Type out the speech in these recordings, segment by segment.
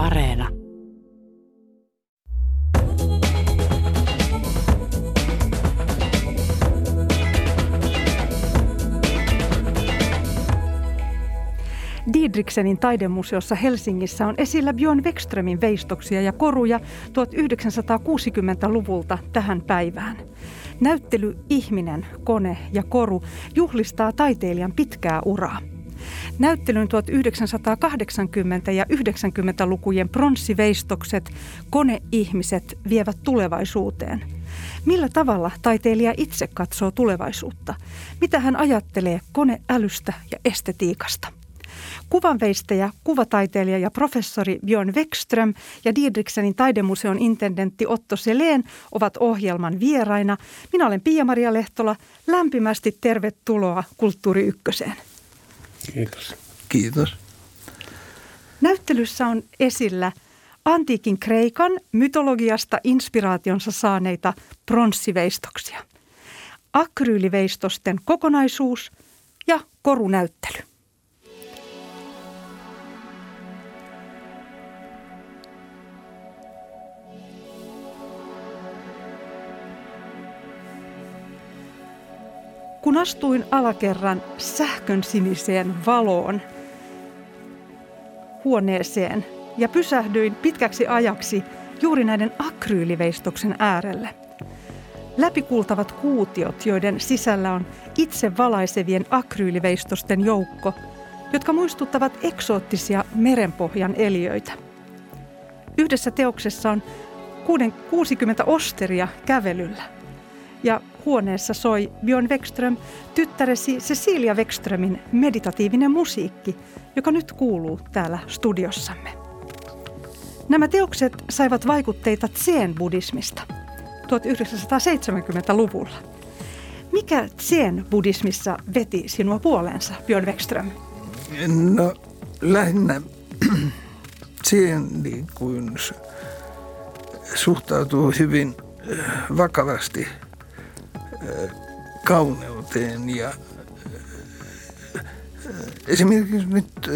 Areena. Diedriksenin taidemuseossa Helsingissä on esillä Björn Wexströmin veistoksia ja koruja 1960-luvulta tähän päivään. Näyttely Ihminen, kone ja koru juhlistaa taiteilijan pitkää uraa. Näyttelyn 1980- ja 90-lukujen pronssiveistokset, koneihmiset vievät tulevaisuuteen. Millä tavalla taiteilija itse katsoo tulevaisuutta? Mitä hän ajattelee koneälystä ja estetiikasta? Kuvanveistäjä, kuvataiteilija ja professori Björn Wexström ja Diedriksenin taidemuseon intendentti Otto Seleen ovat ohjelman vieraina. Minä olen Pia-Maria Lehtola. Lämpimästi tervetuloa Kulttuuri Ykköseen. Kiitos. Kiitos. Näyttelyssä on esillä antiikin Kreikan mytologiasta inspiraationsa saaneita pronssiveistoksia. Akryyliveistosten kokonaisuus ja korunäyttely. Kun astuin alakerran sähkön siniseen valoon huoneeseen ja pysähdyin pitkäksi ajaksi juuri näiden akryyliveistoksen äärelle. Läpikultavat kuutiot, joiden sisällä on itse valaisevien akryyliveistosten joukko, jotka muistuttavat eksoottisia merenpohjan eliöitä. Yhdessä teoksessa on 60 osteria kävelyllä – ja huoneessa soi Björn Wexström tyttäresi Cecilia Wexströmin meditatiivinen musiikki, joka nyt kuuluu täällä studiossamme. Nämä teokset saivat vaikutteita Zen-buddhismista 1970-luvulla. Mikä Zen-buddhismissa veti sinua puoleensa, Björn Wexström? No lähinnä Zen niin kuin suhtautuu hyvin äh, vakavasti – kauneuteen ja esimerkiksi nyt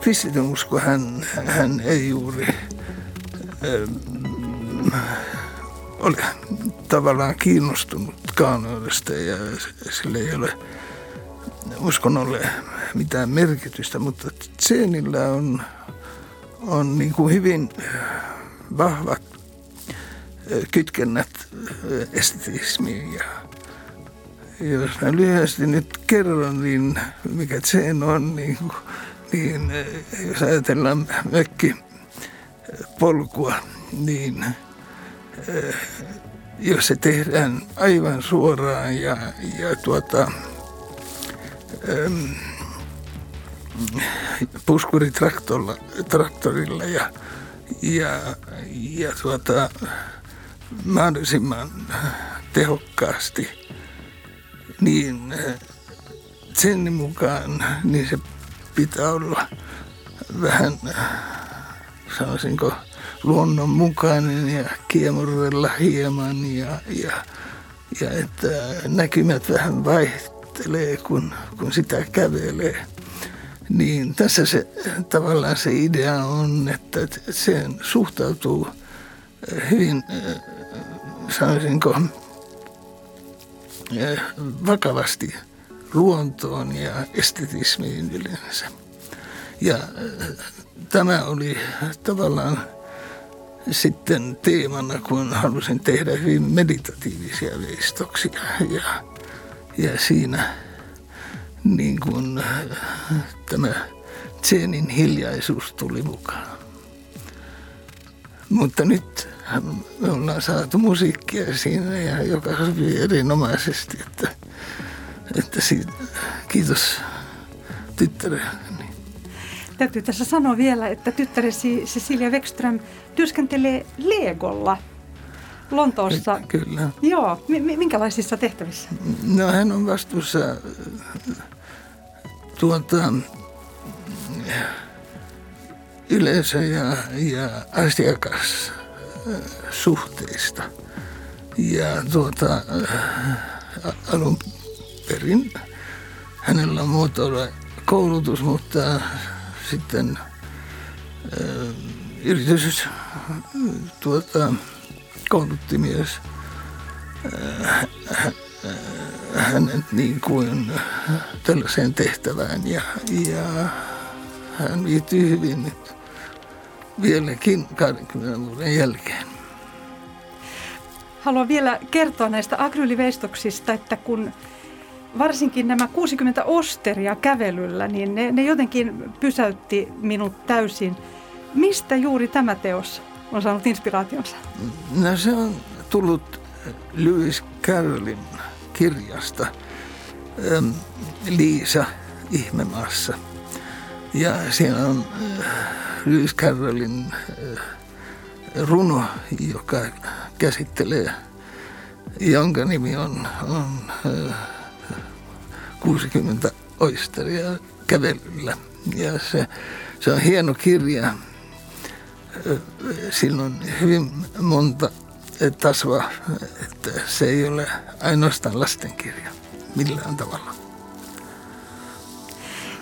kristityn usko hän, hän ei juuri ole tavallaan kiinnostunut kauneudesta ja sillä ei ole uskonnolle mitään merkitystä, mutta Tsenillä on, on niin kuin hyvin vahvat kytkennät estetismiin. Ja jos mä lyhyesti nyt kerron, niin mikä se on, niin, niin jos ajatellaan mökki polkua, niin jos se tehdään aivan suoraan ja, ja tuota, puskuritraktorilla ja, ja, ja tuota, mahdollisimman tehokkaasti, niin sen mukaan niin se pitää olla vähän, sanoisinko, luonnonmukainen ja kiemurrella hieman ja, ja, ja että näkymät vähän vaihtelee, kun, kun sitä kävelee. Niin tässä se tavallaan se idea on, että sen suhtautuu hyvin eh, sanoisinko, eh, vakavasti luontoon ja estetismiin yleensä. Ja eh, tämä oli tavallaan sitten teemana, kun halusin tehdä hyvin meditatiivisia veistoksia. Ja, ja siinä niin kuin tämä Tsenin hiljaisuus tuli mukaan. Mutta nyt me ollaan saatu musiikkia siinä ja joka sopii erinomaisesti, että, että siitä, kiitos tyttärelle. Täytyy tässä sanoa vielä, että tyttäresi Cecilia Wexström työskentelee Legolla Lontoossa. Kyllä. Joo, minkälaisissa tehtävissä? No hän on vastuussa tuota, yleisö ja, ja asiakas suhteista. Ja tuota, alun perin hänellä on muotoilla koulutus, mutta sitten yritys tuota, koulutti myös hänet niin kuin tällaiseen tehtävään ja, ja hän viihtyi hyvin nyt vieläkin 20 vuoden jälkeen. Haluan vielä kertoa näistä akryylivestoksista, että kun varsinkin nämä 60 osteria kävelyllä, niin ne, ne jotenkin pysäytti minut täysin. Mistä juuri tämä teos on saanut inspiraationsa? No se on tullut Lewis Carrollin kirjasta Liisa ihmemaassa. Ja siinä on Lewis Carrollin runo, joka käsittelee, jonka nimi on, on 60 oisteria kävelyllä. Ja se, se on hieno kirja. Siinä on hyvin monta tasoa, että se ei ole ainoastaan lastenkirja millään tavalla.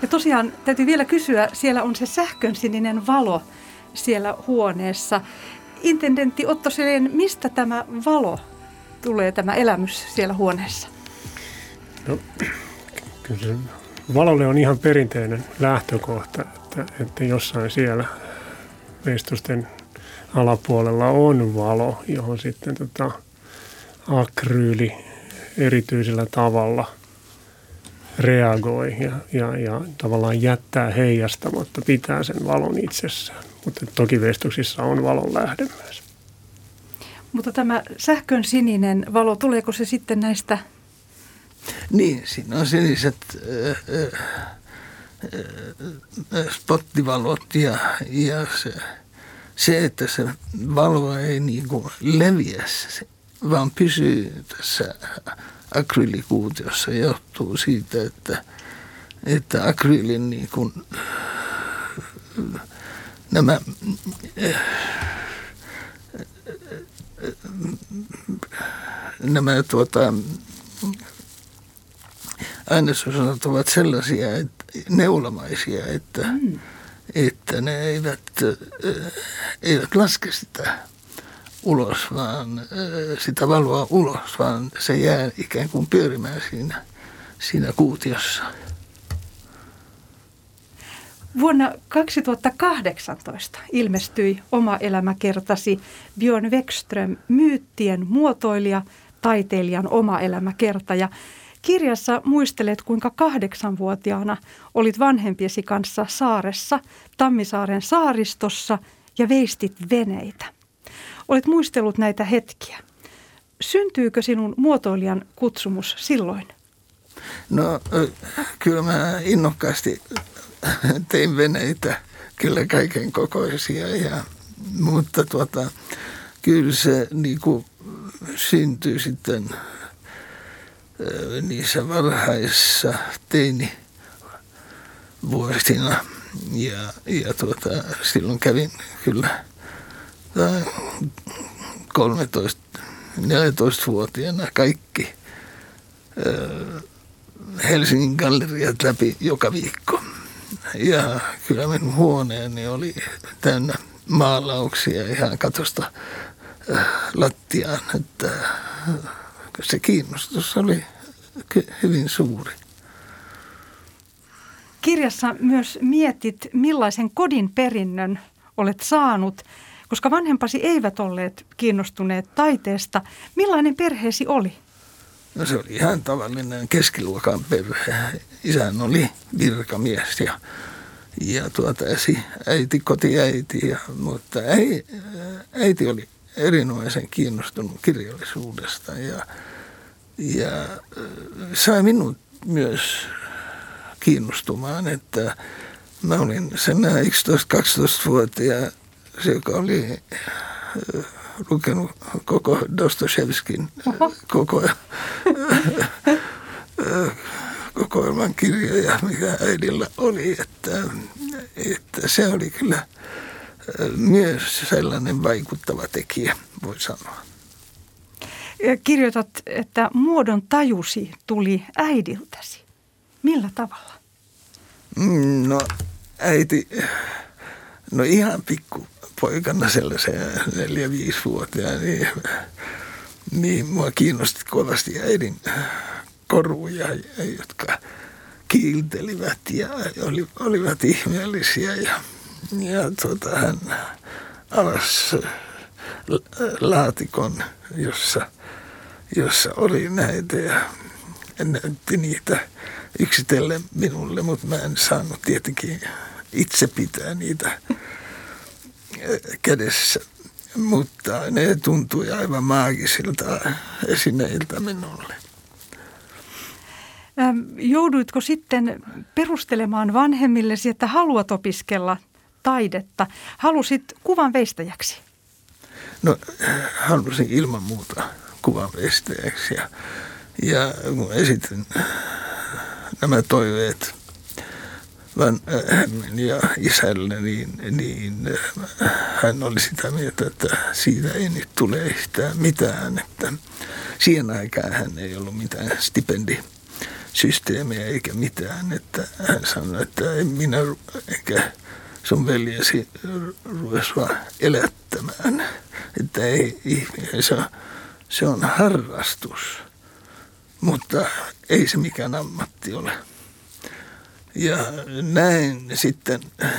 Ja tosiaan täytyy vielä kysyä, siellä on se sähkönsininen valo siellä huoneessa. Intendentti Otto Selén, mistä tämä valo tulee, tämä elämys siellä huoneessa? No, kyllä valolle on ihan perinteinen lähtökohta, että, että jossain siellä veistosten alapuolella on valo, johon sitten tota akryyli erityisellä tavalla reagoi ja, ja, ja tavallaan jättää heijastamatta, pitää sen valon itsessään. Mutta toki veistoksissa on valon lähde myös. Mutta tämä sähkön sininen valo, tuleeko se sitten näistä? Niin, siinä on siniset äh, äh, spottivalot ja, ja se, se, että se valo ei niin kuin leviä, vaan pysyy tässä akryyllikuutiossa, johtuu siitä, että, että akryylin niin kuin, nämä nämä tuota, ainesosat ovat sellaisia että, neulamaisia, että, mm. että ne eivät, eivät laske sitä ulos, vaan sitä valoa ulos, vaan se jää ikään kuin pyörimään siinä, siinä kuutiossa. Vuonna 2018 ilmestyi oma elämäkertasi Björn Wexström, myyttien muotoilija, taiteilijan oma elämäkerta. Ja kirjassa muistelet, kuinka kahdeksanvuotiaana olit vanhempiesi kanssa saaressa, Tammisaaren saaristossa ja veistit veneitä. Olet muistellut näitä hetkiä. Syntyykö sinun muotoilijan kutsumus silloin? No kyllä mä innokkaasti tein veneitä, kyllä kaiken kokoisia, ja, mutta tuota, kyllä se niin kuin, syntyi sitten niissä varhaisissa teini vuosina. Ja, ja tuota, silloin kävin kyllä 13, 14-vuotiaana kaikki Helsingin galleriat läpi joka viikko. Ja kyllä minun huoneeni oli täynnä maalauksia ihan katosta lattiaan, että se kiinnostus oli hyvin suuri. Kirjassa myös mietit, millaisen kodin perinnön olet saanut – koska vanhempasi eivät olleet kiinnostuneet taiteesta. Millainen perheesi oli? No se oli ihan tavallinen keskiluokan perhe. Isän oli virkamies ja, ja tuota, äsi, äiti kotiäiti, ja, mutta äi, äiti oli erinomaisen kiinnostunut kirjallisuudesta ja, ja sai minut myös kiinnostumaan, että mä olin sen 11-12-vuotiaan se, joka oli äh, lukenut koko Dostoshevskin äh, koko, äh, kokoelman kirjoja, mikä äidillä oli, että, että se oli kyllä myös sellainen vaikuttava tekijä, voi sanoa. Kirjoitat, että muodon tajusi tuli äidiltäsi. Millä tavalla? Mm, no äiti no ihan pikku poikana sellaisen neljä viisi vuotiaan, niin, niin mua kiinnosti kovasti äidin koruja, jotka kiiltelivät ja oli, olivat ihmeellisiä. Ja, ja tuota, hän avasi laatikon, jossa, jossa oli näitä ja näytti niitä yksitellen minulle, mutta mä en saanut tietenkin itse pitää niitä kädessä. Mutta ne tuntui aivan maagisilta esineiltä minulle. Jouduitko sitten perustelemaan vanhemmillesi, että haluat opiskella taidetta? Halusit kuvan veistäjäksi? No halusin ilman muuta kuvan veistäjäksi ja, ja kun esitin nämä toiveet Van ja isälle, niin, niin hän oli sitä mieltä, että siitä ei nyt tule yhtään mitään. Että siihen aikaan hän ei ollut mitään stipendi systeemiä eikä mitään. Että hän sanoi, että en minä eikä sun veljesi ruveta sua elättämään. Että ei ihminen, se on, se on harrastus, mutta ei se mikään ammatti ole. Ja näin sitten äh,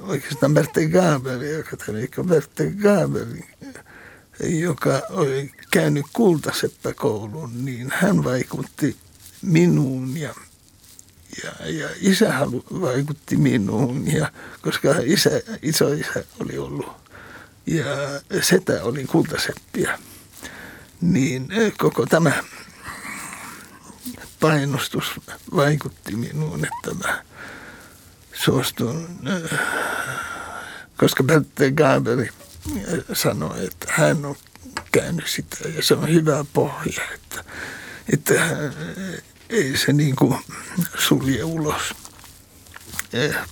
oikeastaan Bertte Gaberi, joka Bertte Gaberi, joka oli käynyt kultaseppäkoulun, niin hän vaikutti minuun ja, ja, ja isä vaikutti minuun, ja, koska isä, isoisä oli ollut ja setä oli kultaseppiä, niin koko tämä painostus vaikutti minuun, että mä suostun, koska Bertte Gaberi sanoi, että hän on käynyt sitä ja se on hyvä pohja, että, että ei se niin kuin sulje ulos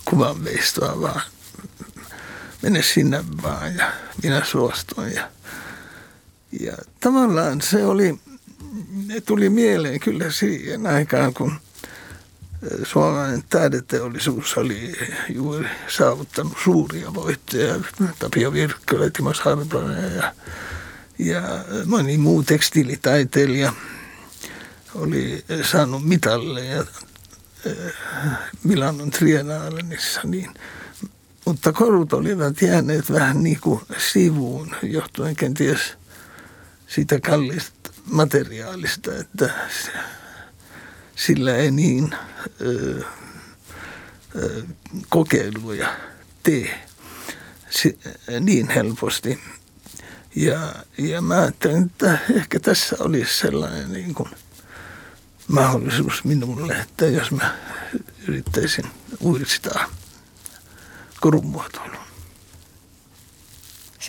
kuvanveistoa, vaan mene sinne vaan ja minä suostun. Ja, ja tavallaan se oli, ne tuli mieleen kyllä siihen aikaan, kun suomalainen taideteollisuus oli juuri saavuttanut suuria voittoja. Tapio Virkkölä, Timo Sarpanen ja, ja moni muu tekstiilitaiteilija oli saanut mitalleja Milanon Triennalissa, niin mutta korut olivat jääneet vähän niin kuin sivuun, johtuen kenties siitä kallista materiaalista, että sillä ei niin ö, ö, kokeiluja tee si, niin helposti. Ja, ja mä ajattelin, että ehkä tässä olisi sellainen niin kuin mahdollisuus minulle, että jos mä yrittäisin uudistaa korumuotoilun.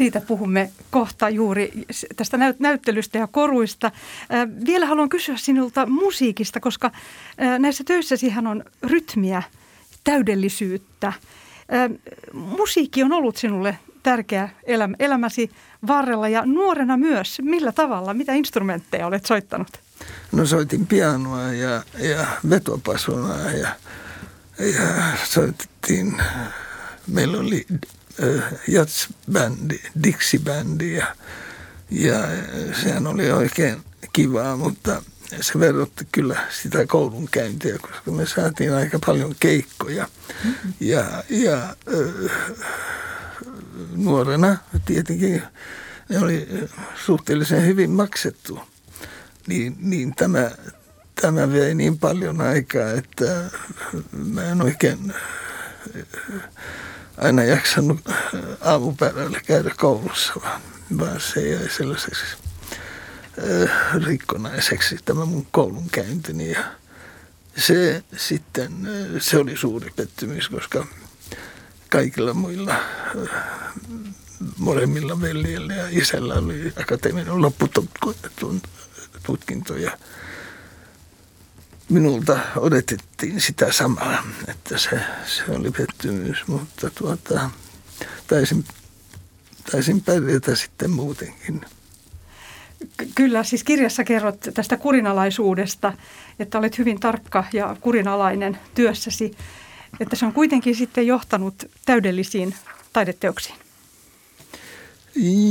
Siitä puhumme kohta juuri tästä näyttelystä ja koruista. Vielä haluan kysyä sinulta musiikista, koska näissä töissäsihän on rytmiä, täydellisyyttä. Musiikki on ollut sinulle tärkeä elämäsi varrella ja nuorena myös. Millä tavalla, mitä instrumentteja olet soittanut? No soitin pianoa ja, ja vetopasuna ja, ja soitettiin, meillä oli jatsbändi, Dixie-bändi ja, ja sehän oli oikein kivaa, mutta se verrotti kyllä sitä koulunkäyntiä, koska me saatiin aika paljon keikkoja. Mm-hmm. Ja, ja nuorena tietenkin ne oli suhteellisen hyvin maksettu. Niin, niin tämä, tämä vei niin paljon aikaa, että mä en oikein aina jaksanut aamupäivällä käydä koulussa, vaan, vaan se jäi sellaiseksi äh, rikkonaiseksi tämä mun koulunkäyntini. Ja se sitten, se oli suuri pettymys, koska kaikilla muilla molemmilla veljillä ja isällä oli akateeminen loppututkinto ja minulta odotettiin sitä samaa, että se, se oli pettymys, mutta tuota, taisin, taisin pärjätä sitten muutenkin. Kyllä, siis kirjassa kerrot tästä kurinalaisuudesta, että olet hyvin tarkka ja kurinalainen työssäsi. että se on kuitenkin sitten johtanut täydellisiin taideteoksiin.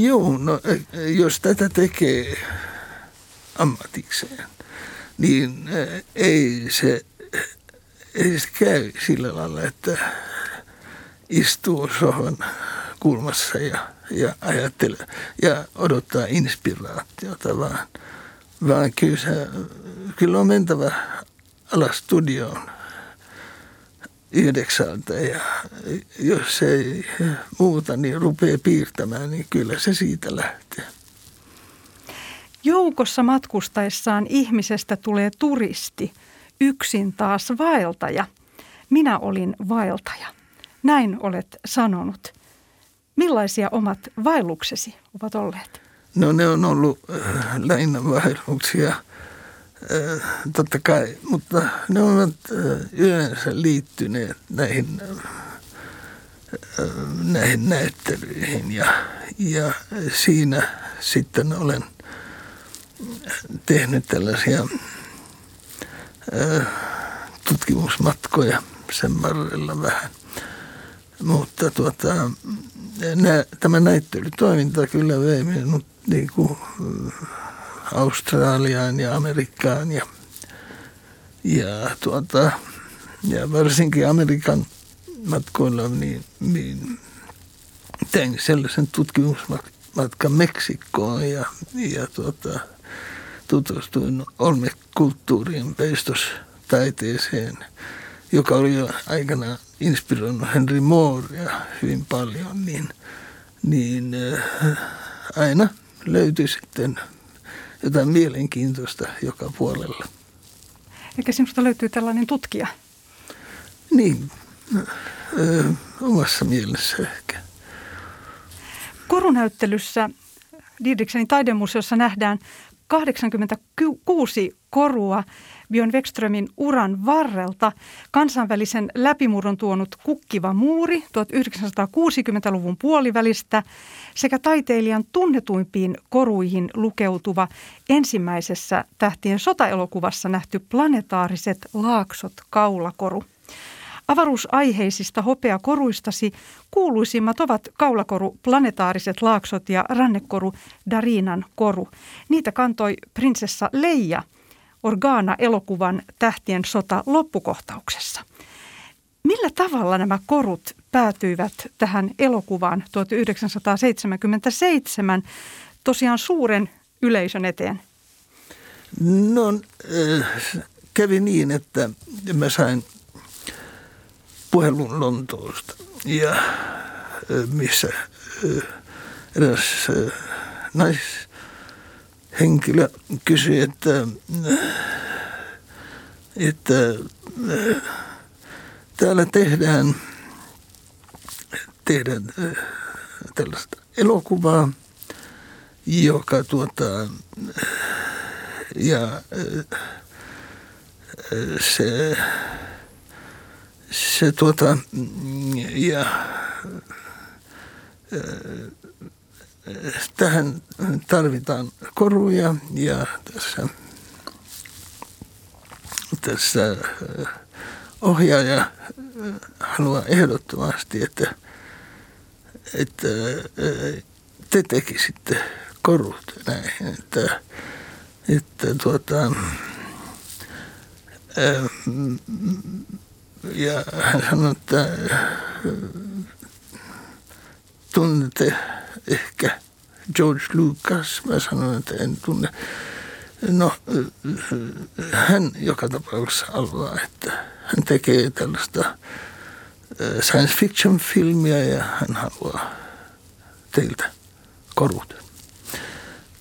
Joo, no jos tätä tekee ammatikseen, niin ei se, ei se käy sillä lailla, että istuu sohvan kulmassa ja, ja ajattelee ja odottaa inspiraatiota, vaan, vaan kyllä, se, kyllä on mentävä alas studioon yhdeksältä ja jos ei muuta, niin rupeaa piirtämään, niin kyllä se siitä lähtee. Joukossa matkustaessaan ihmisestä tulee turisti, yksin taas vaeltaja. Minä olin vaeltaja. Näin olet sanonut. Millaisia omat vaelluksesi ovat olleet? No ne on ollut äh, lähinnä vaelluksia – totta kai, mutta ne ovat yleensä liittyneet näihin, näihin näyttelyihin ja, ja siinä sitten olen tehnyt tällaisia tutkimusmatkoja sen varrella vähän. Mutta tuota, nä, tämä näyttelytoiminta kyllä vei minut niin kuin, Australiaan ja Amerikkaan ja, ja, tuota, ja varsinkin Amerikan matkoilla niin, niin tein sellaisen tutkimusmatkan Meksikkoon ja, ja tuota, tutustuin olmekulttuurien peistostaiteeseen, joka oli jo aikanaan inspiroinut Henry Moorea hyvin paljon, niin, niin äh, aina löytyi sitten jotain mielenkiintoista joka puolella. Eikä sinusta löytyy tällainen tutkija? Niin, ö, omassa mielessä ehkä. Korunäyttelyssä Didriksenin taidemuseossa nähdään 86 korua Björn Wexströmin uran varrelta. Kansainvälisen läpimurron tuonut Kukkiva muuri 1960-luvun puolivälistä sekä taiteilijan tunnetuimpiin koruihin lukeutuva ensimmäisessä tähtien sotaelokuvassa nähty planetaariset laaksot kaulakoru. Avaruusaiheisista hopeakoruistasi kuuluisimmat ovat kaulakoru Planetaariset laaksot ja rannekoru Darinan koru. Niitä kantoi prinsessa Leija Organa-elokuvan Tähtien sota loppukohtauksessa. Millä tavalla nämä korut päätyivät tähän elokuvaan 1977 tosiaan suuren yleisön eteen? No kävi niin, että mä sain puhelun Lontoosta. Ja missä eräs naishenkilö kysyi, että, että täällä tehdään, tehdään tällaista elokuvaa, joka tuota, ja se se tuota, ja tähän tarvitaan koruja ja tässä, tässä ohjaaja haluaa ehdottomasti, että, että te tekisitte korut näin, että, että tuota, ja hän sanoi, että tunnette ehkä George Lucas. Mä sanoin, että en tunne. No, hän joka tapauksessa haluaa, että hän tekee tällaista science fiction filmiä ja hän haluaa teiltä korut.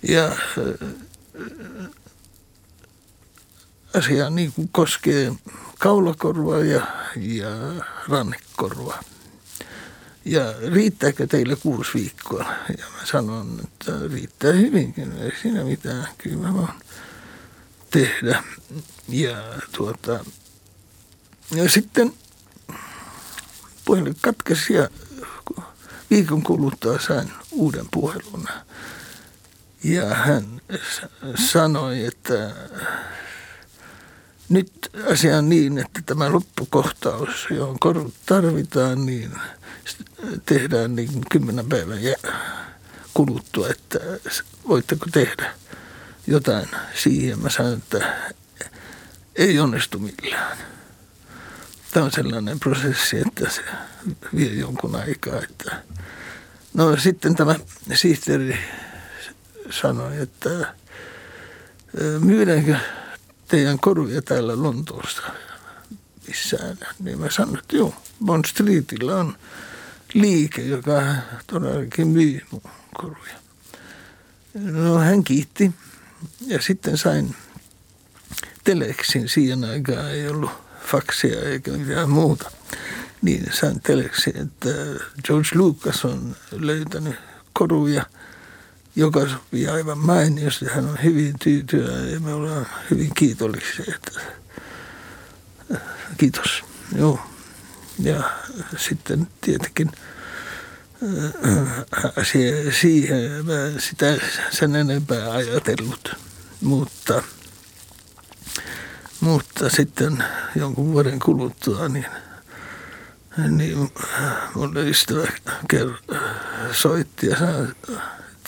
Ja asia niin kuin koskee kaulakorvaa ja, ja rannekorvaa. Ja riittääkö teille kuusi viikkoa? Ja mä sanon, että riittää hyvinkin, ei siinä mitään, kyllä mä voin tehdä. Ja, tuota, ja sitten puhelin katkesi ja viikon kuluttua sain uuden puhelun. Ja hän sanoi, että nyt asia on niin, että tämä loppukohtaus, johon korut tarvitaan, niin tehdään niin kymmenen päivän kuluttua, että voitteko tehdä jotain siihen. Mä sanon, että ei onnistu millään. Tämä on sellainen prosessi, että se vie jonkun aikaa. Että no sitten tämä sihteeri sanoi, että myydäänkö teidän koruja täällä Lontoossa missään. Niin mä sanoin, että joo, Bond Streetillä on liike, joka todellakin myy mun koruja. No hän kiitti ja sitten sain teleksin. Siihen aikaan ei ollut faksia eikä mitään muuta. Niin sain teleksin, että George Lucas on löytänyt koruja – joka sopii aivan mainiosti. Hän on hyvin tyytyväinen ja me ollaan hyvin kiitollisia. Että, kiitos. Joo. Ja sitten tietenkin äh, siihen mä sitä sen enempää ajatellut, mutta, mutta sitten jonkun vuoden kuluttua niin, niin mun ystävä soitti ja sanoi,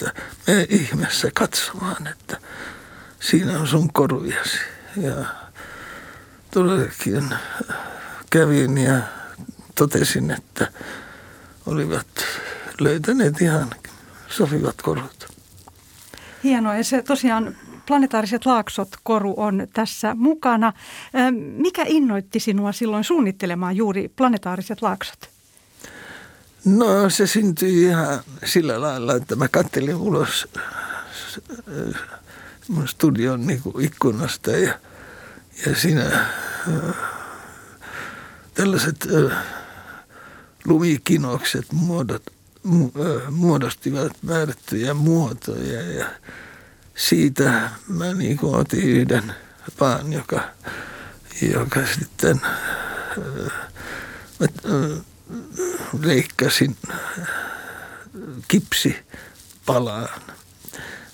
että me ihmeessä katsomaan, että siinä on sun korujasi. Ja todellakin kävin ja totesin, että olivat löytäneet ihan sopivat korut. Hienoa ja se tosiaan Planetaariset laaksot koru on tässä mukana. Mikä innoitti sinua silloin suunnittelemaan juuri planetaariset laaksot? No se syntyi ihan sillä lailla, että mä kattelin ulos äh, mun studion niin ikkunasta ja, ja siinä äh, tällaiset äh, lumikinokset muodot, muodostivat määrättyjä muotoja ja siitä mä niin kuin otin yhden paan, joka, joka sitten leikkasin kipsipalaan.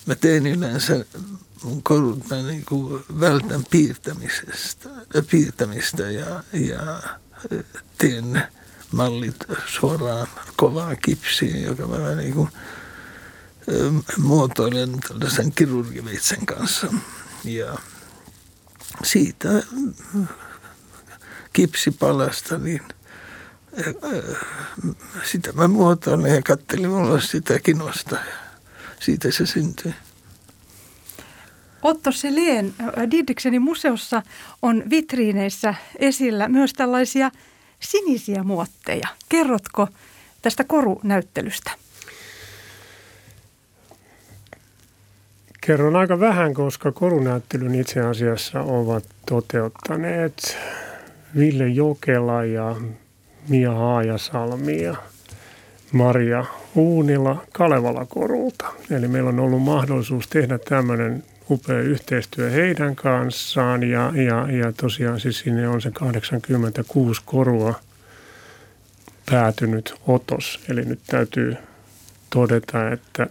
Mä tein yleensä mun korut, niin kuin vältän piirtämisestä, piirtämistä ja, ja teen mallit suoraan kovaan kipsiin, joka mä niin kuin muotoilen tällaisen kirurgiveitsen kanssa. Ja siitä kipsipalasta niin – sitä mä muotoilin ja kattelin mulla sitä kinosta ja siitä se syntyi. Otto Selén Didriksenin museossa on vitriineissä esillä myös tällaisia sinisiä muotteja. Kerrotko tästä korunäyttelystä? Kerron aika vähän, koska korunäyttelyn itse asiassa ovat toteuttaneet Ville Jokela ja Mia Haajasalmi ja Maria Uunila Kalevala Korulta. Eli meillä on ollut mahdollisuus tehdä tämmöinen upea yhteistyö heidän kanssaan ja, ja, ja tosiaan siis sinne on se 86 korua päätynyt otos. Eli nyt täytyy todeta, että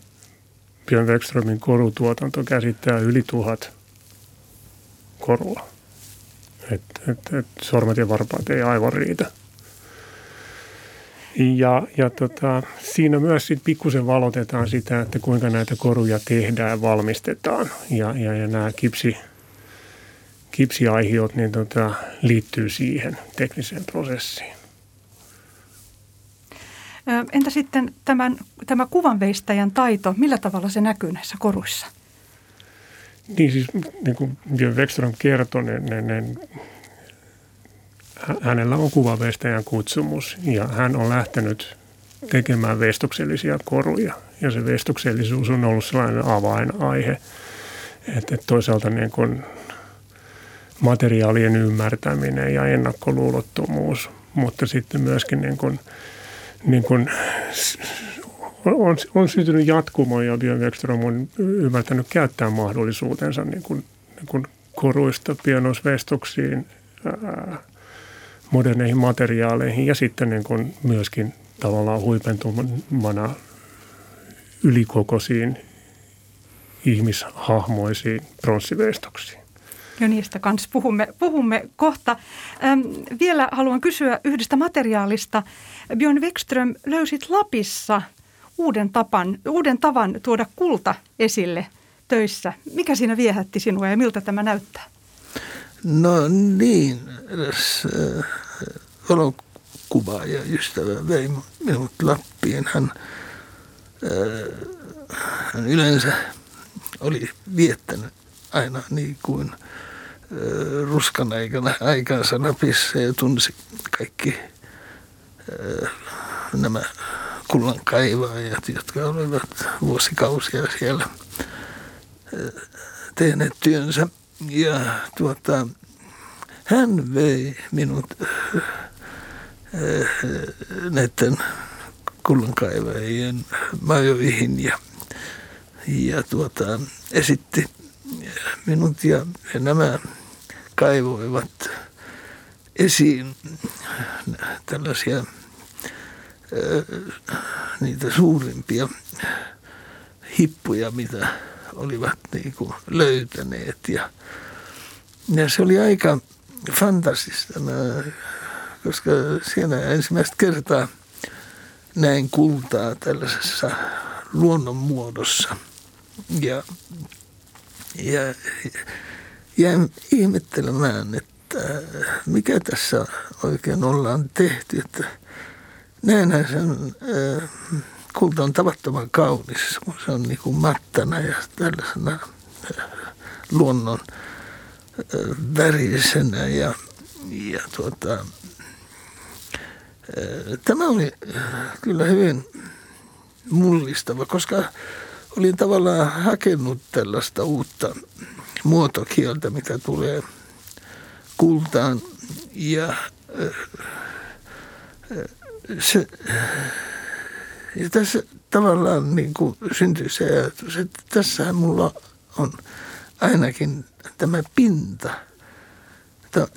Björn Wexströmin korutuotanto käsittää yli tuhat korua. Et, et, et sormet ja varpaat ei aivan riitä. Ja, ja tota, siinä myös sit pikkusen valotetaan sitä, että kuinka näitä koruja tehdään ja valmistetaan. Ja, ja, ja nämä kipsi, kipsiaihiot niin tota, liittyy siihen tekniseen prosessiin. Entä sitten tämän, tämä kuvanveistäjän taito, millä tavalla se näkyy näissä koruissa? Niin siis, niin kuin Björn Wexström kertoi, ne, ne, ne hänellä on kuvavestäjän kutsumus ja hän on lähtenyt tekemään vestoksellisia koruja. Ja se vestoksellisuus on ollut sellainen avainaihe, että toisaalta niin kuin materiaalien ymmärtäminen ja ennakkoluulottomuus, mutta sitten myöskin niin kuin, niin kuin on, on syntynyt jatkumo ja Björn Wexström on ymmärtänyt käyttää mahdollisuutensa niin kuin, niin kuin koruista pianosvestoksiin, ää, moderneihin materiaaleihin ja sitten niin kuin myöskin tavallaan huipentumana ylikokoisiin ihmishahmoisiin pronssiveistoksiin. Jo niistä kanssa puhumme, puhumme kohta. Ähm, vielä haluan kysyä yhdestä materiaalista. Björn Wexström, löysit Lapissa uuden, tapan, uuden tavan tuoda kulta esille töissä. Mikä siinä viehätti sinua ja miltä tämä näyttää? No niin, eräs valokuvaaja ystävä vei minut Lappiin. Hän, äh, hän yleensä oli viettänyt aina niin kuin äh, ruskan aikana aikansa Lapissa ja tunsi kaikki äh, nämä kullankaivajat, jotka olivat vuosikausia siellä äh, tehneet työnsä. Ja tuota, hän vei minut äh, näiden kullankaivajien majoihin ja, ja tuota, esitti minut ja nämä kaivoivat esiin tällaisia niitä suurimpia hippuja, mitä olivat niin kuin löytäneet. Ja, ja se oli aika fantasista, koska siinä ensimmäistä kertaa näin kultaa tällaisessa luonnon muodossa. Ja, ja jäin ihmettelemään, että mikä tässä oikein ollaan tehty. Että näinhän sen äh, kulta on tavattoman kaunis, kun se on niin kuin mattana ja tällaisena äh, luonnon äh, värisenä ja, ja tuota, Tämä oli kyllä hyvin mullistava, koska olin tavallaan hakenut tällaista uutta muotokieltä, mitä tulee kultaan. Ja se, ja tässä tavallaan niin kuin syntyi se ajatus, että tässähän mulla on ainakin tämä pinta,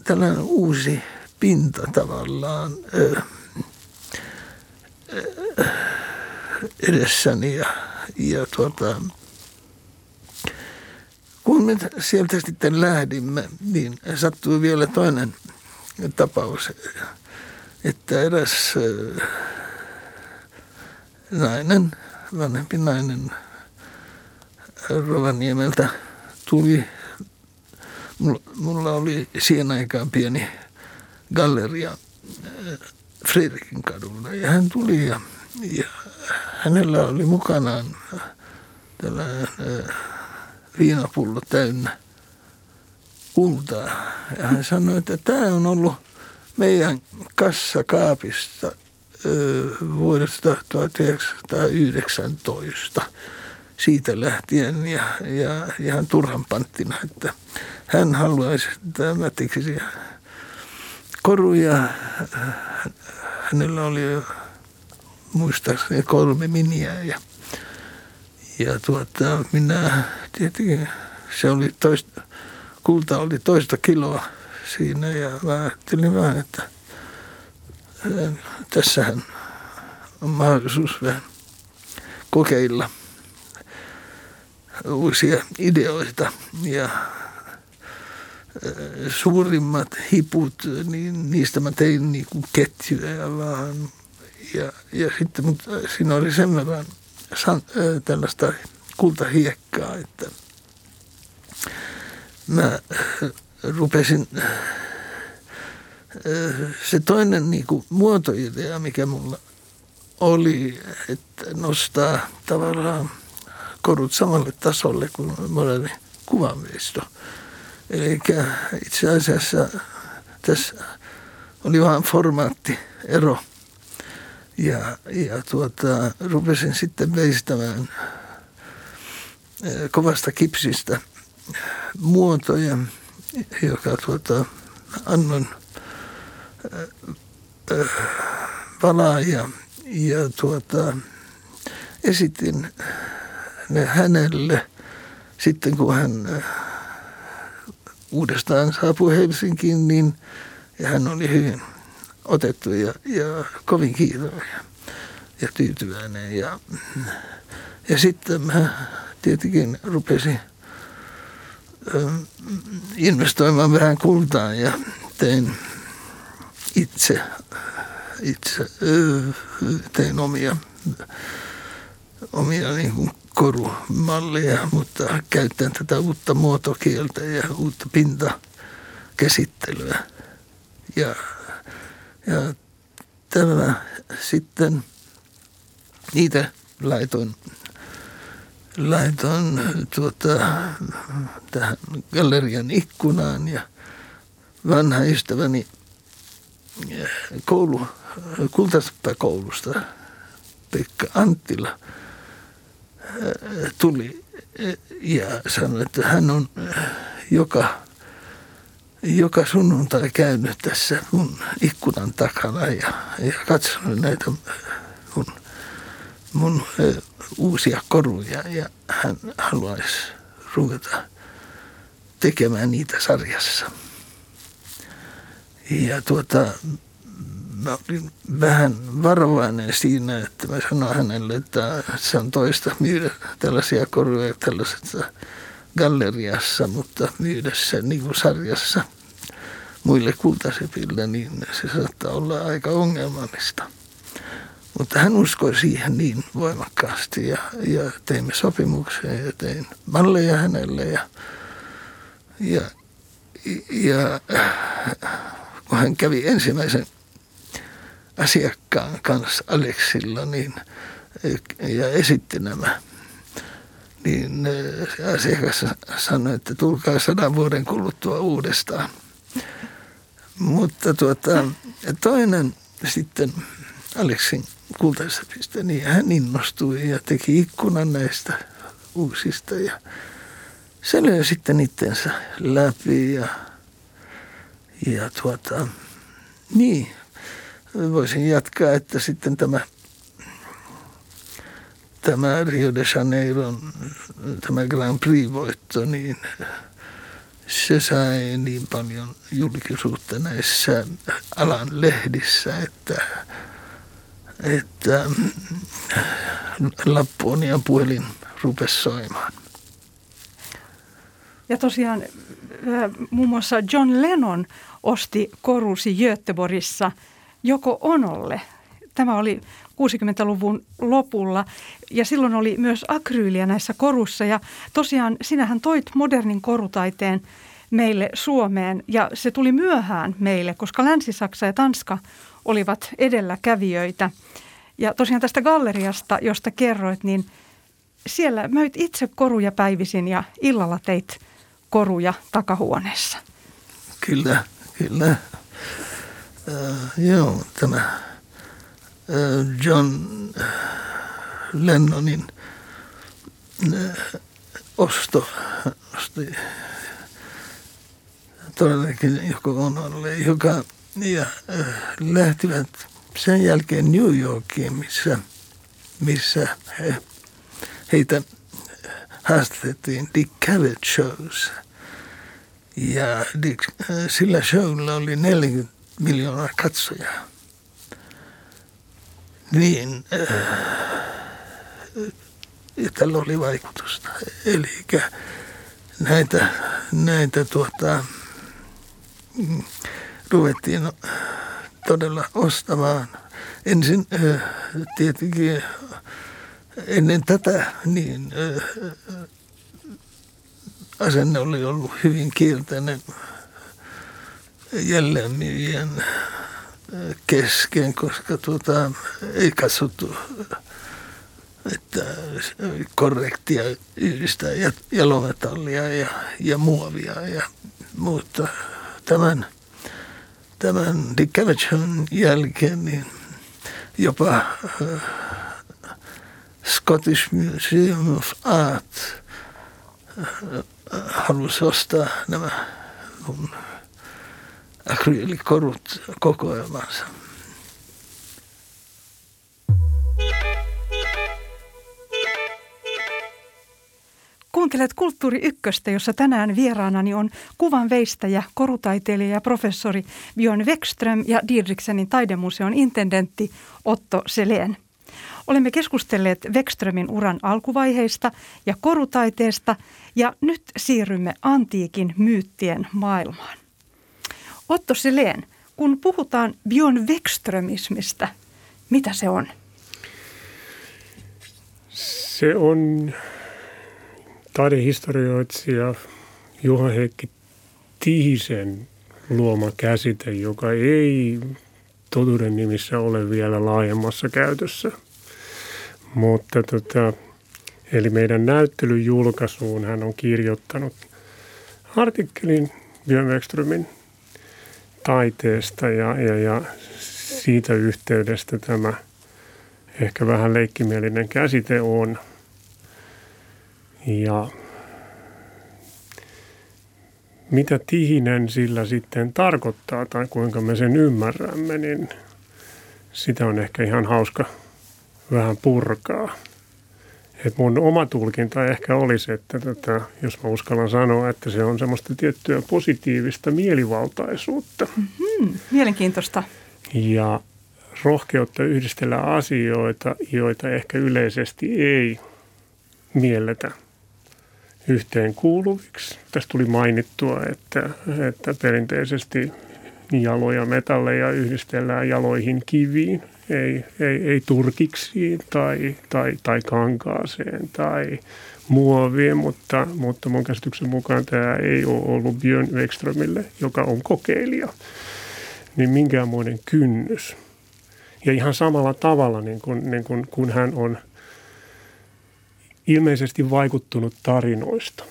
tällainen uusi pinta tavallaan edessäni ja, ja tuota, kun me sieltä sitten lähdimme, niin sattui vielä toinen tapaus, että eräs nainen, vanhempi nainen Rovaniemeltä tuli. Mulla, oli siihen aikaan pieni galleria Fredrikin kadulla ja hän tuli ja, ja hänellä oli mukanaan tällainen viinapullo täynnä kultaa. Ja hän sanoi, että tämä on ollut meidän kassakaapista vuodesta 1919 siitä lähtien ja, ja ihan turhan panttina, että hän haluaisi, että mä tekisin koruja. Hänellä oli jo muistaakseni kolme miniä ja, ja tuota, minä tietenkin se oli toista, kulta oli toista kiloa siinä ja mä ajattelin vähän, että tässähän on mahdollisuus vähän kokeilla uusia ideoita ja suurimmat hiput, niin niistä mä tein niin kuin ketjuja vaan. Ja, ja sitten mutta siinä oli sen verran san, tällaista kultahiekkaa, että mä rupesin se toinen niin kuin muotoidea, mikä mulla oli, että nostaa tavallaan korut samalle tasolle kuin moderni kuvanveisto – Eli itse asiassa tässä oli vain formaattiero. Ja, ja tuota, rupesin sitten veistämään kovasta kipsistä muotoja, joka tuota, annoin valaa ja, ja tuota, esitin ne hänelle sitten kun hän uudestaan saapui Helsinkiin, niin ja hän oli hyvin otettu ja, ja kovin kiitollinen ja tyytyväinen. Ja, ja sitten mä tietenkin rupesin investoimaan vähän kultaan ja tein itse, itse tein omia, omia niin kuin korumalleja, mutta käytän tätä uutta muotokieltä ja uutta pintakäsittelyä. Ja, ja tämä sitten, niitä laitoin, laitoin tuota, tähän gallerian ikkunaan ja vanha ystäväni koulu, koulusta Pekka Anttila tuli ja sanoi, että hän on joka, joka sunnuntai käynyt tässä mun ikkunan takana ja, ja katsonut näitä mun, mun uusia koruja ja hän haluaisi ruveta tekemään niitä sarjassa. Ja tuota, mä olin vähän varovainen siinä, että mä sanoin hänelle, että se on toista myydä tällaisia koruja tällaisessa galleriassa, mutta myydä sen niin kuin sarjassa muille kultasepille, niin se saattaa olla aika ongelmallista. Mutta hän uskoi siihen niin voimakkaasti ja, ja teimme sopimuksen ja tein malleja hänelle ja, ja, ja kun hän kävi ensimmäisen asiakkaan kanssa Aleksilla niin, ja esitti nämä, niin se asiakas sanoi, että tulkaa sadan vuoden kuluttua uudestaan. Mutta tuota, toinen sitten Aleksin kultaisesta niin hän innostui ja teki ikkunan näistä uusista ja se löi sitten itsensä läpi ja ja tuota, niin, voisin jatkaa, että sitten tämä, tämä Rio de Janeiron, tämä Grand Prix-voitto, niin se sai niin paljon julkisuutta näissä alan lehdissä, että, että Lapponian puhelin rupesi soimaan. Ja tosiaan muun muassa John Lennon osti korusi Göteborgissa joko Onolle. Tämä oli 60-luvun lopulla ja silloin oli myös akryyliä näissä korussa ja tosiaan sinähän toit modernin korutaiteen meille Suomeen ja se tuli myöhään meille, koska Länsi-Saksa ja Tanska olivat edelläkävijöitä. Ja tosiaan tästä galleriasta, josta kerroit, niin siellä möit itse koruja päivisin ja illalla teit koruja takahuoneessa. Kyllä, Kyllä. Äh, joo, tämä äh, John Lennonin äh, osto, osti todellakin joko Onolle, joka ja äh, lähtivät sen jälkeen New Yorkiin, missä, missä he, heitä haastatettiin Dick Cavett Shows – ja sillä showlla oli 40 miljoonaa katsojaa. Niin, ja tällä oli vaikutusta. Eli näitä, näitä tuota, ruvettiin todella ostamaan. Ensin tietenkin ennen tätä niin asenne oli ollut hyvin kielteinen jälleenmyyjien kesken, koska tuota, ei katsottu, että korrektia yhdistää jalometallia ja, ja muovia ja muuta. Tämän, tämän Dick jälkeen niin jopa uh, Scottish Museum of Art uh, halusi ostaa nämä akryylikorut kokoelmansa. Kuuntelet Kulttuuri Ykköstä, jossa tänään vieraanani on kuvan veistäjä, korutaiteilija ja professori Björn Wekström ja Didriksenin taidemuseon intendentti Otto Selén. Olemme keskustelleet Vekströmin uran alkuvaiheista ja korutaiteesta ja nyt siirrymme antiikin myyttien maailmaan. Otto Seleen, kun puhutaan Björn Vekströmismistä, mitä se on? Se on taidehistorioitsija Juha Heikki Tihisen luoma käsite, joka ei totuuden nimissä ole vielä laajemmassa käytössä. Mutta tota, eli meidän näyttelyjulkaisuun hän on kirjoittanut artikkelin Björn taiteesta ja, ja, ja siitä yhteydestä tämä ehkä vähän leikkimielinen käsite on. Ja mitä tihinen sillä sitten tarkoittaa tai kuinka me sen ymmärrämme, niin sitä on ehkä ihan hauska vähän purkaa. Et mun oma tulkinta ehkä olisi, että tätä, jos mä uskallan sanoa, että se on semmoista tiettyä positiivista mielivaltaisuutta. Mm-hmm, mielenkiintoista. Ja rohkeutta yhdistellä asioita, joita ehkä yleisesti ei mielletä yhteen kuuluviksi. Tästä tuli mainittua, että, että perinteisesti jaloja metalleja yhdistellään jaloihin kiviin, ei, ei, ei turkiksiin tai, tai, tai kankaaseen tai muoviin, mutta, mutta mun käsityksen mukaan tämä ei ole ollut Björn Wexströmille, joka on kokeilija, niin minkäänmoinen kynnys. Ja ihan samalla tavalla, niin kuin, niin kuin, kun hän on – ilmeisesti vaikuttunut tarinoista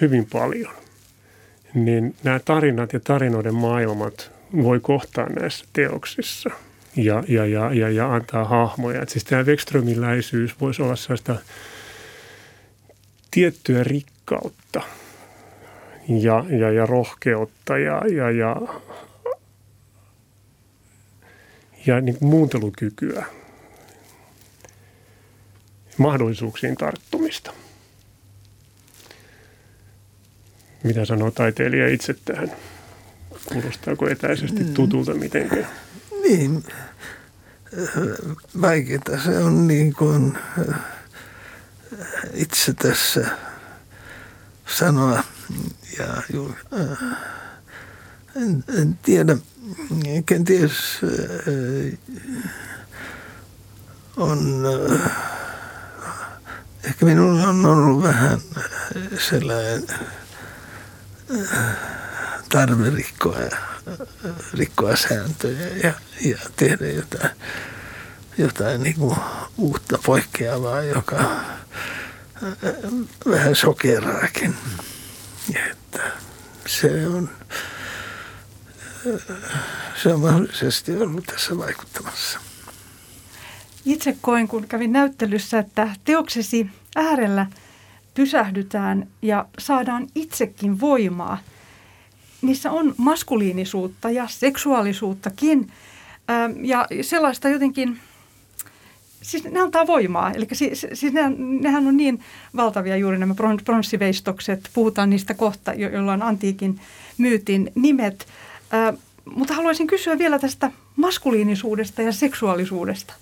hyvin paljon, niin nämä tarinat ja tarinoiden maailmat voi kohtaa näissä teoksissa ja, ja, ja, ja, ja antaa hahmoja. Et siis tämä Wexströmiläisyys voisi olla sellaista tiettyä rikkautta ja, ja, ja rohkeutta ja, ja, ja, ja niin muuntelukykyä mahdollisuuksiin tarttumista. Mitä sanoo taiteilija itse tähän? Kuulostaako etäisesti mm. tutulta mitenkään? Niin, vaikeaa se on niin kuin itse tässä sanoa. Ja en, en tiedä, kenties on ehkä minulla on ollut vähän sellainen äh, tarve rikkoa, rikkoa sääntöjä ja, ja tehdä jotain, jotain niin kuin uutta poikkeavaa, joka äh, vähän sokeraakin. Että se on, äh, se on mahdollisesti ollut tässä vaikuttamassa. Itse koin, kun kävin näyttelyssä, että teoksesi äärellä pysähdytään ja saadaan itsekin voimaa. Niissä on maskuliinisuutta ja seksuaalisuuttakin ähm, ja sellaista jotenkin, siis ne antaa voimaa. Eli siis, siis nehän, nehän on niin valtavia juuri nämä pronssiveistokset, puhutaan niistä kohta, joilla on antiikin myytin nimet. Äh, mutta haluaisin kysyä vielä tästä maskuliinisuudesta ja seksuaalisuudesta.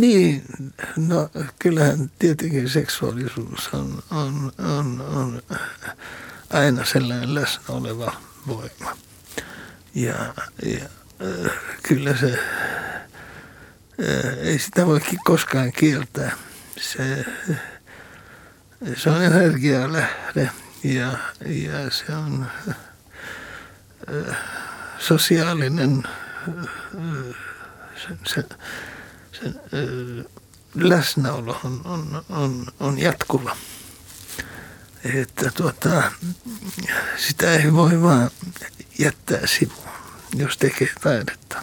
Niin, no kyllähän tietenkin seksuaalisuus on, on, on, on aina sellainen läsnä oleva voima. Ja, ja äh, kyllä se, äh, ei sitä voi koskaan kieltää. Se, se on energialähde ja, ja se on äh, sosiaalinen se, se, läsnäolo on, on, on, on jatkuva. Että tuota, sitä ei voi vaan jättää sivuun, jos tekee taidetta.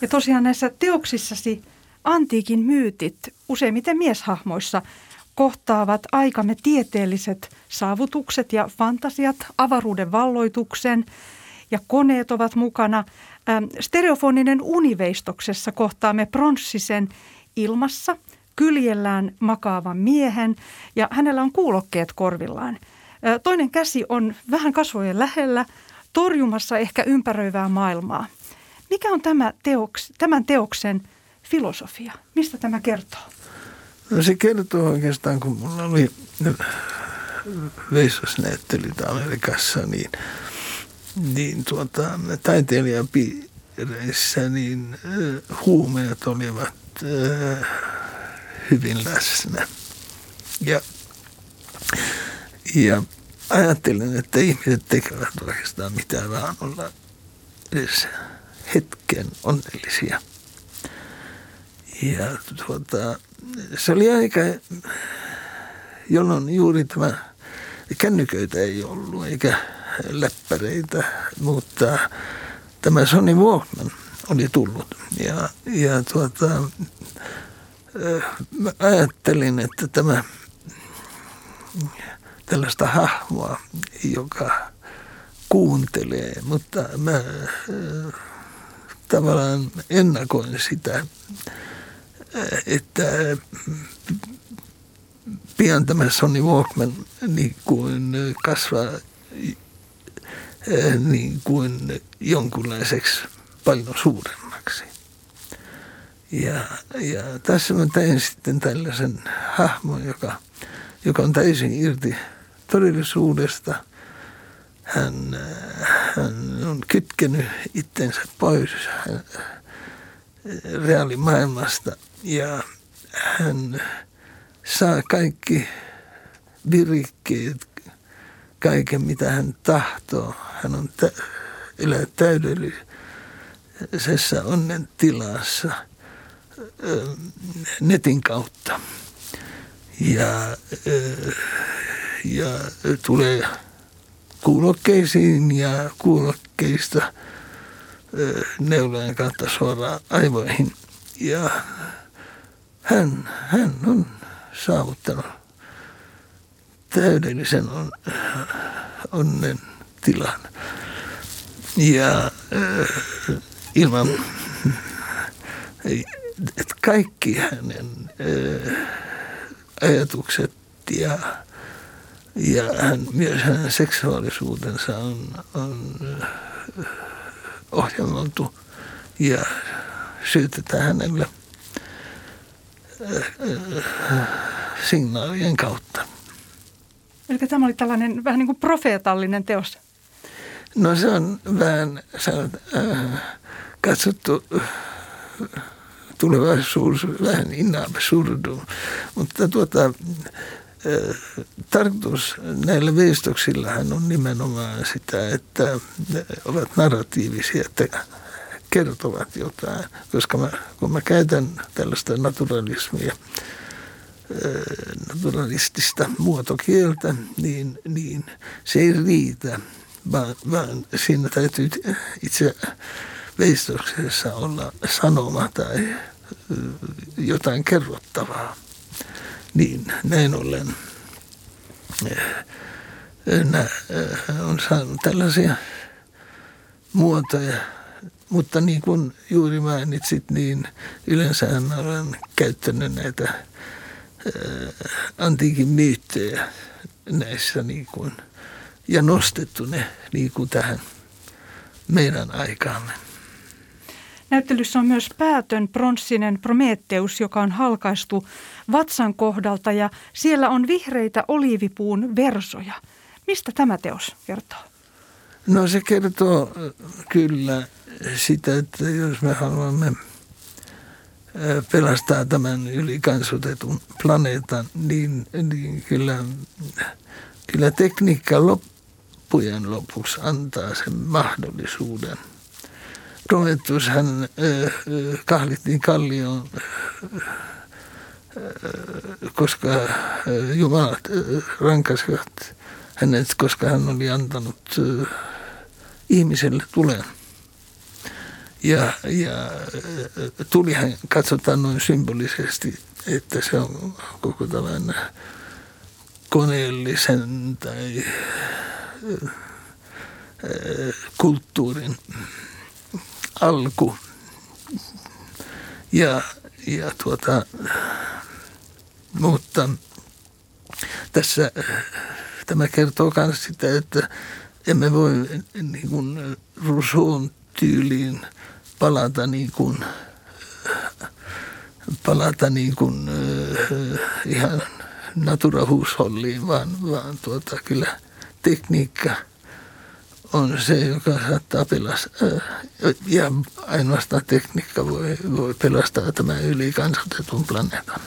Ja tosiaan näissä teoksissasi antiikin myytit useimmiten mieshahmoissa kohtaavat aikamme tieteelliset saavutukset ja fantasiat, avaruuden valloituksen ja koneet ovat mukana – stereofoninen univeistoksessa kohtaamme pronssisen ilmassa kyljellään makaavan miehen ja hänellä on kuulokkeet korvillaan. Toinen käsi on vähän kasvojen lähellä, torjumassa ehkä ympäröivää maailmaa. Mikä on tämä teoks, tämän teoksen filosofia? Mistä tämä kertoo? No se kertoo oikeastaan, kun mulla oli veistosnäyttelyt Amerikassa, niin, niin tuota, taiteilijapiireissä niin huumeet olivat äh, hyvin läsnä. Ja, ja ajattelen, että ihmiset tekevät oikeastaan mitään vaan olla edes hetken onnellisia. Ja tuota, se oli aika, jolloin juuri tämä kännyköitä ei ollut eikä läppäreitä, mutta tämä Sony Walkman oli tullut. Ja, ja tuota, mä ajattelin, että tämä tällaista hahmoa, joka kuuntelee, mutta mä tavallaan ennakoin sitä, että pian tämä Sony Walkman niin kuin kasvaa niin kuin jonkunlaiseksi paljon suuremmaksi. Ja, ja tässä mä tein sitten tällaisen hahmon, joka, joka on täysin irti todellisuudesta. Hän, hän on kytkenyt itsensä pois reaalimaailmasta ja hän saa kaikki virikkeet, kaiken mitä hän tahtoo. Hän on tä- elää täydellisessä onnen tilassa netin kautta. Ja, ja tulee kuulokkeisiin ja kuulokkeista neulojen kautta suoraan aivoihin. Ja hän, hän on saavuttanut täydellisen on, onnen tilan. Ja äh, ilman, että kaikki hänen äh, ajatukset ja, ja hän, myös hänen seksuaalisuutensa on, on äh, ohjelmoitu ja syytetään hänelle – signaalien kautta. Eli tämä oli tällainen vähän niin kuin profeetallinen teos. No se on vähän sanot, äh, katsottu äh, tulevaisuus vähän in absurdum, mutta tuota, äh, tarkoitus näillä veistoksillahan on nimenomaan sitä, että ne ovat narratiivisia, että kertovat jotain, koska mä, kun mä käytän tällaista naturalismia, naturalistista muotokieltä, niin, niin se ei riitä, vaan, vaan siinä täytyy itse veistoksessa olla sanoma tai jotain kerrottavaa. Niin näin ollen nämä on saanut tällaisia muotoja, mutta niin kuin juuri mainitsit, niin yleensä olen käyttänyt näitä antiikin myyttejä näissä niin kuin, ja nostettu ne niin kuin tähän meidän aikaamme. Näyttelyssä on myös päätön pronssinen Prometheus, joka on halkaistu vatsan kohdalta ja siellä on vihreitä oliivipuun versoja. Mistä tämä teos kertoo? No se kertoo kyllä sitä, että jos me haluamme pelastaa tämän ylikansotetun planeetan, niin, niin kyllä, kyllä tekniikka loppujen lopuksi antaa sen mahdollisuuden. Prometheus hän kahlittiin kallioon, koska Jumalat rankasivat hänet, koska hän oli antanut ihmiselle tulen. Ja, ja tulihan katsotaan noin symbolisesti, että se on koko tämän koneellisen tai kulttuurin alku. Ja, ja tuota, mutta tässä tämä kertoo myös sitä, että emme voi niin kuin Rousseau'n tyyliin palata niin kuin, palata niin kuin, ihan naturahuusholliin, vaan, vaan tuota, kyllä tekniikka on se, joka saattaa pelastaa. Ja ainoastaan tekniikka voi, voi pelastaa tämän ylikansotetun planeetan.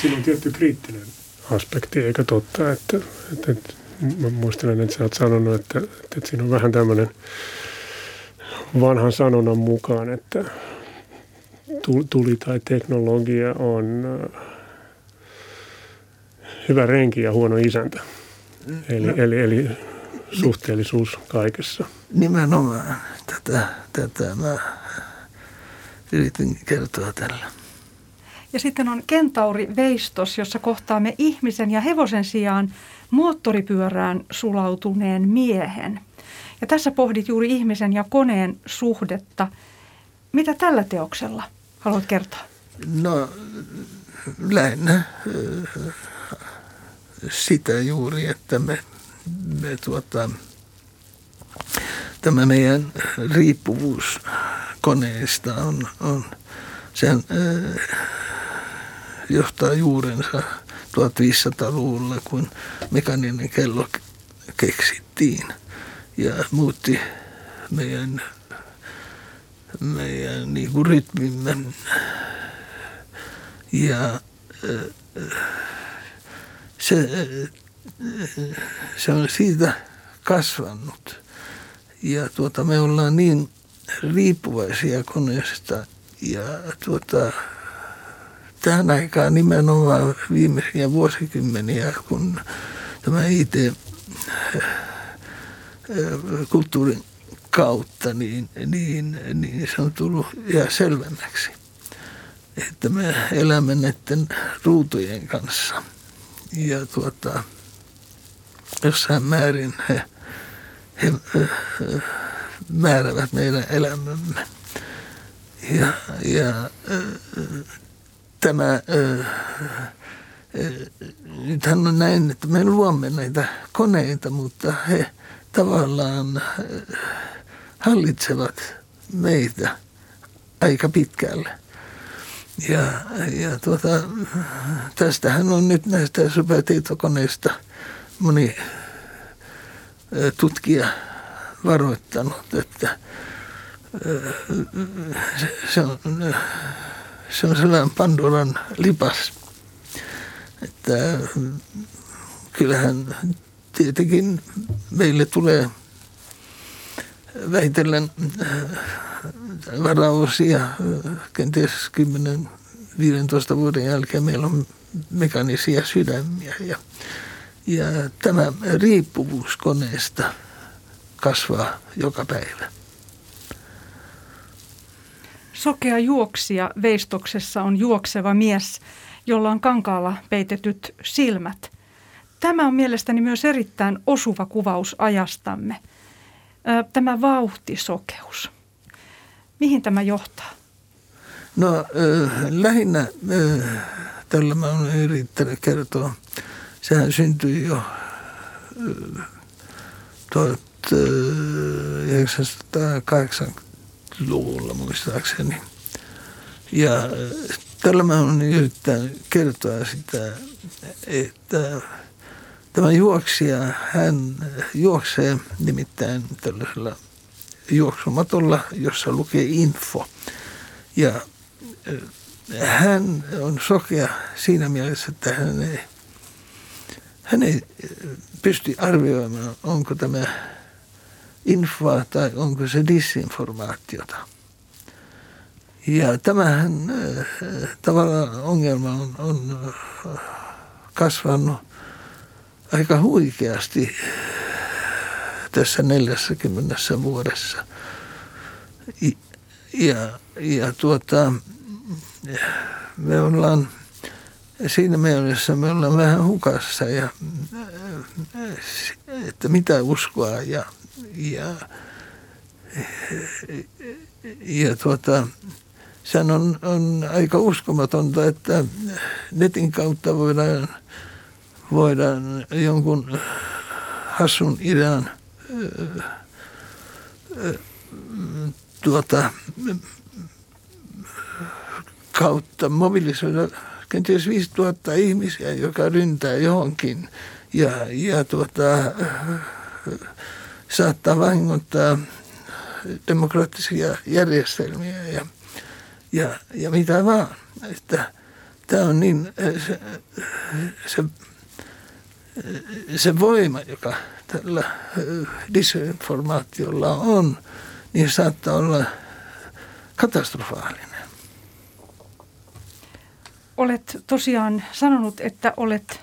Siinä on tietty kriittinen aspekti, eikä totta, että, että, että mä muistelen, että sä oot sanonut, että, että siinä on vähän tämmöinen vanhan sanonnan mukaan, että tuli tai teknologia on hyvä renki ja huono isäntä. Eli, no. eli, eli suhteellisuus kaikessa. Nimenomaan tätä, tätä mä yritin kertoa tällä. Ja sitten on kentauri-veistos, jossa kohtaamme ihmisen ja hevosen sijaan moottoripyörään sulautuneen miehen. Ja tässä pohdit juuri ihmisen ja koneen suhdetta. Mitä tällä teoksella haluat kertoa? No lähinnä sitä juuri, että me, me tuota, tämä meidän riippuvuus koneista on, on sen johtaa juurensa 1500-luvulla, kun mekaninen kello keksittiin ja muutti meidän, meidän niin kuin rytmimme. Ja se, se on siitä kasvanut. Ja tuota, me ollaan niin riippuvaisia koneesta ja tuota, tähän aikaan nimenomaan viimeisiä vuosikymmeniä, kun tämä IT kulttuurin kautta, niin, niin, niin se on tullut ihan selvemmäksi, että me elämme näiden ruutujen kanssa. Ja tuota, jossain määrin he, he, määrävät meidän elämämme. Ja, ja tämä, nythän on näin, että me luomme näitä koneita, mutta he tavallaan hallitsevat meitä aika pitkälle. Ja, ja tuota, tästähän on nyt näistä supertietokoneista moni tutkija varoittanut, että se on se on sellainen Pandoran lipas. Että kyllähän tietenkin meille tulee väitellen äh, varaosia kenties 10-15 vuoden jälkeen meillä on mekanisia sydämiä ja, ja tämä riippuvuus koneesta kasvaa joka päivä. Sokea juoksija veistoksessa on juokseva mies, jolla on kankaalla peitetyt silmät. Tämä on mielestäni myös erittäin osuva kuvaus ajastamme. Tämä vauhtisokeus. Mihin tämä johtaa? No äh, lähinnä äh, tällä mä olen yrittänyt kertoa. Sehän syntyi jo äh, 1980 luvulla muistaakseni. Ja tällä mä olen yrittänyt kertoa sitä, että tämä juoksija, hän juoksee nimittäin tällaisella juoksumatolla, jossa lukee info. Ja hän on sokea siinä mielessä, että hän ei, hän ei pysty arvioimaan, onko tämä infoa tai onko se disinformaatiota. Ja tämähän äh, tavallaan ongelma on, on äh, kasvanut aika huikeasti tässä 40 vuodessa. Ja, ja tuota, me ollaan siinä mielessä me ollaan vähän hukassa ja että mitä uskoa ja ja, ja tuota, sehän on, on aika uskomatonta, että netin kautta voidaan, voidaan jonkun hassun idean tuota, kautta mobilisoida kenties 5000 ihmisiä, joka ryntää johonkin ja, ja tuota, saattaa vahingoittaa demokraattisia järjestelmiä ja, ja, ja mitä vaan. Että tämä on niin se, se, se voima, joka tällä disinformaatiolla on, niin saattaa olla katastrofaalinen. Olet tosiaan sanonut, että olet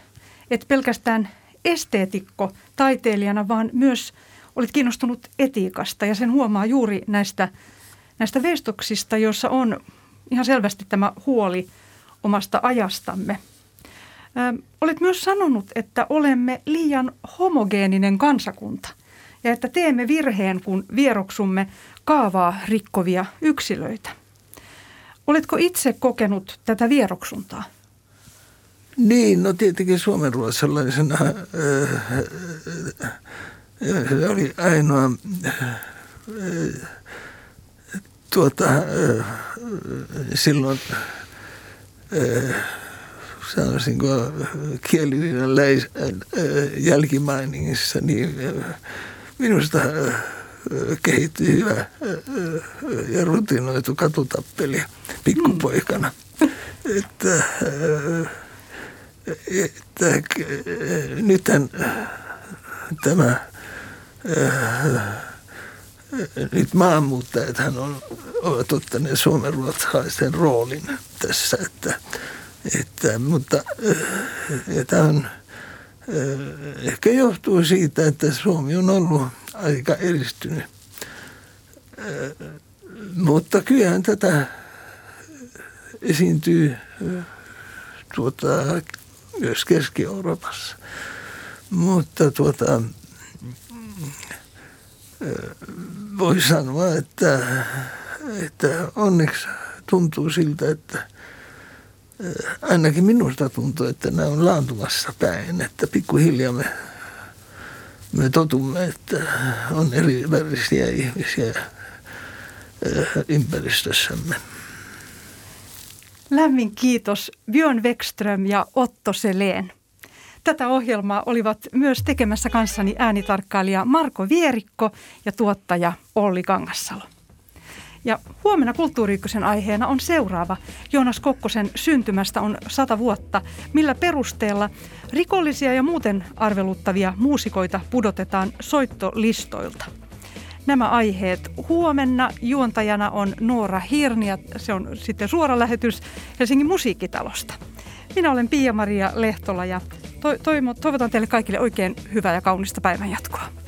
et pelkästään esteetikko taiteilijana, vaan myös olet kiinnostunut etiikasta ja sen huomaa juuri näistä, näistä veistoksista, joissa on ihan selvästi tämä huoli omasta ajastamme. Ö, olet myös sanonut, että olemme liian homogeeninen kansakunta ja että teemme virheen, kun vieroksumme kaavaa rikkovia yksilöitä. Oletko itse kokenut tätä vieroksuntaa? Niin, no tietenkin Suomen sellaisena, äh, se oli ainoa äh, tuota, äh, silloin äh, sanoisinko kielinen läis, äh, jälkimainingissa, niin äh, minusta äh, kehittyi hyvä ja rutinoitu katutappeli pikkupoikana. Että, että nythän tämä nyt maahanmuuttajat on, ovat ottaneet suomen ruotsalaisten roolin tässä, että, että mutta ja tämä on, ehkä johtuu siitä, että Suomi on ollut aika edistynyt. Mutta kyllähän tätä esiintyy tuota, myös Keski-Euroopassa. Mutta tuota, voi sanoa, että, että onneksi tuntuu siltä, että ainakin minusta tuntuu, että nämä on laantumassa päin, että pikkuhiljaa me me totumme, että on eri värisiä ihmisiä ympäristössämme. Lämmin kiitos Björn Wexström ja Otto Seleen. Tätä ohjelmaa olivat myös tekemässä kanssani äänitarkkailija Marko Vierikko ja tuottaja Olli Kangassalo. Ja huomenna Kulttuuri aiheena on seuraava. Joonas Kokkosen syntymästä on sata vuotta, millä perusteella rikollisia ja muuten arveluttavia muusikoita pudotetaan soittolistoilta. Nämä aiheet huomenna. Juontajana on Noora Hirni se on sitten suora lähetys Helsingin musiikkitalosta. Minä olen Pia-Maria Lehtola ja to- toivotan teille kaikille oikein hyvää ja kaunista päivänjatkoa.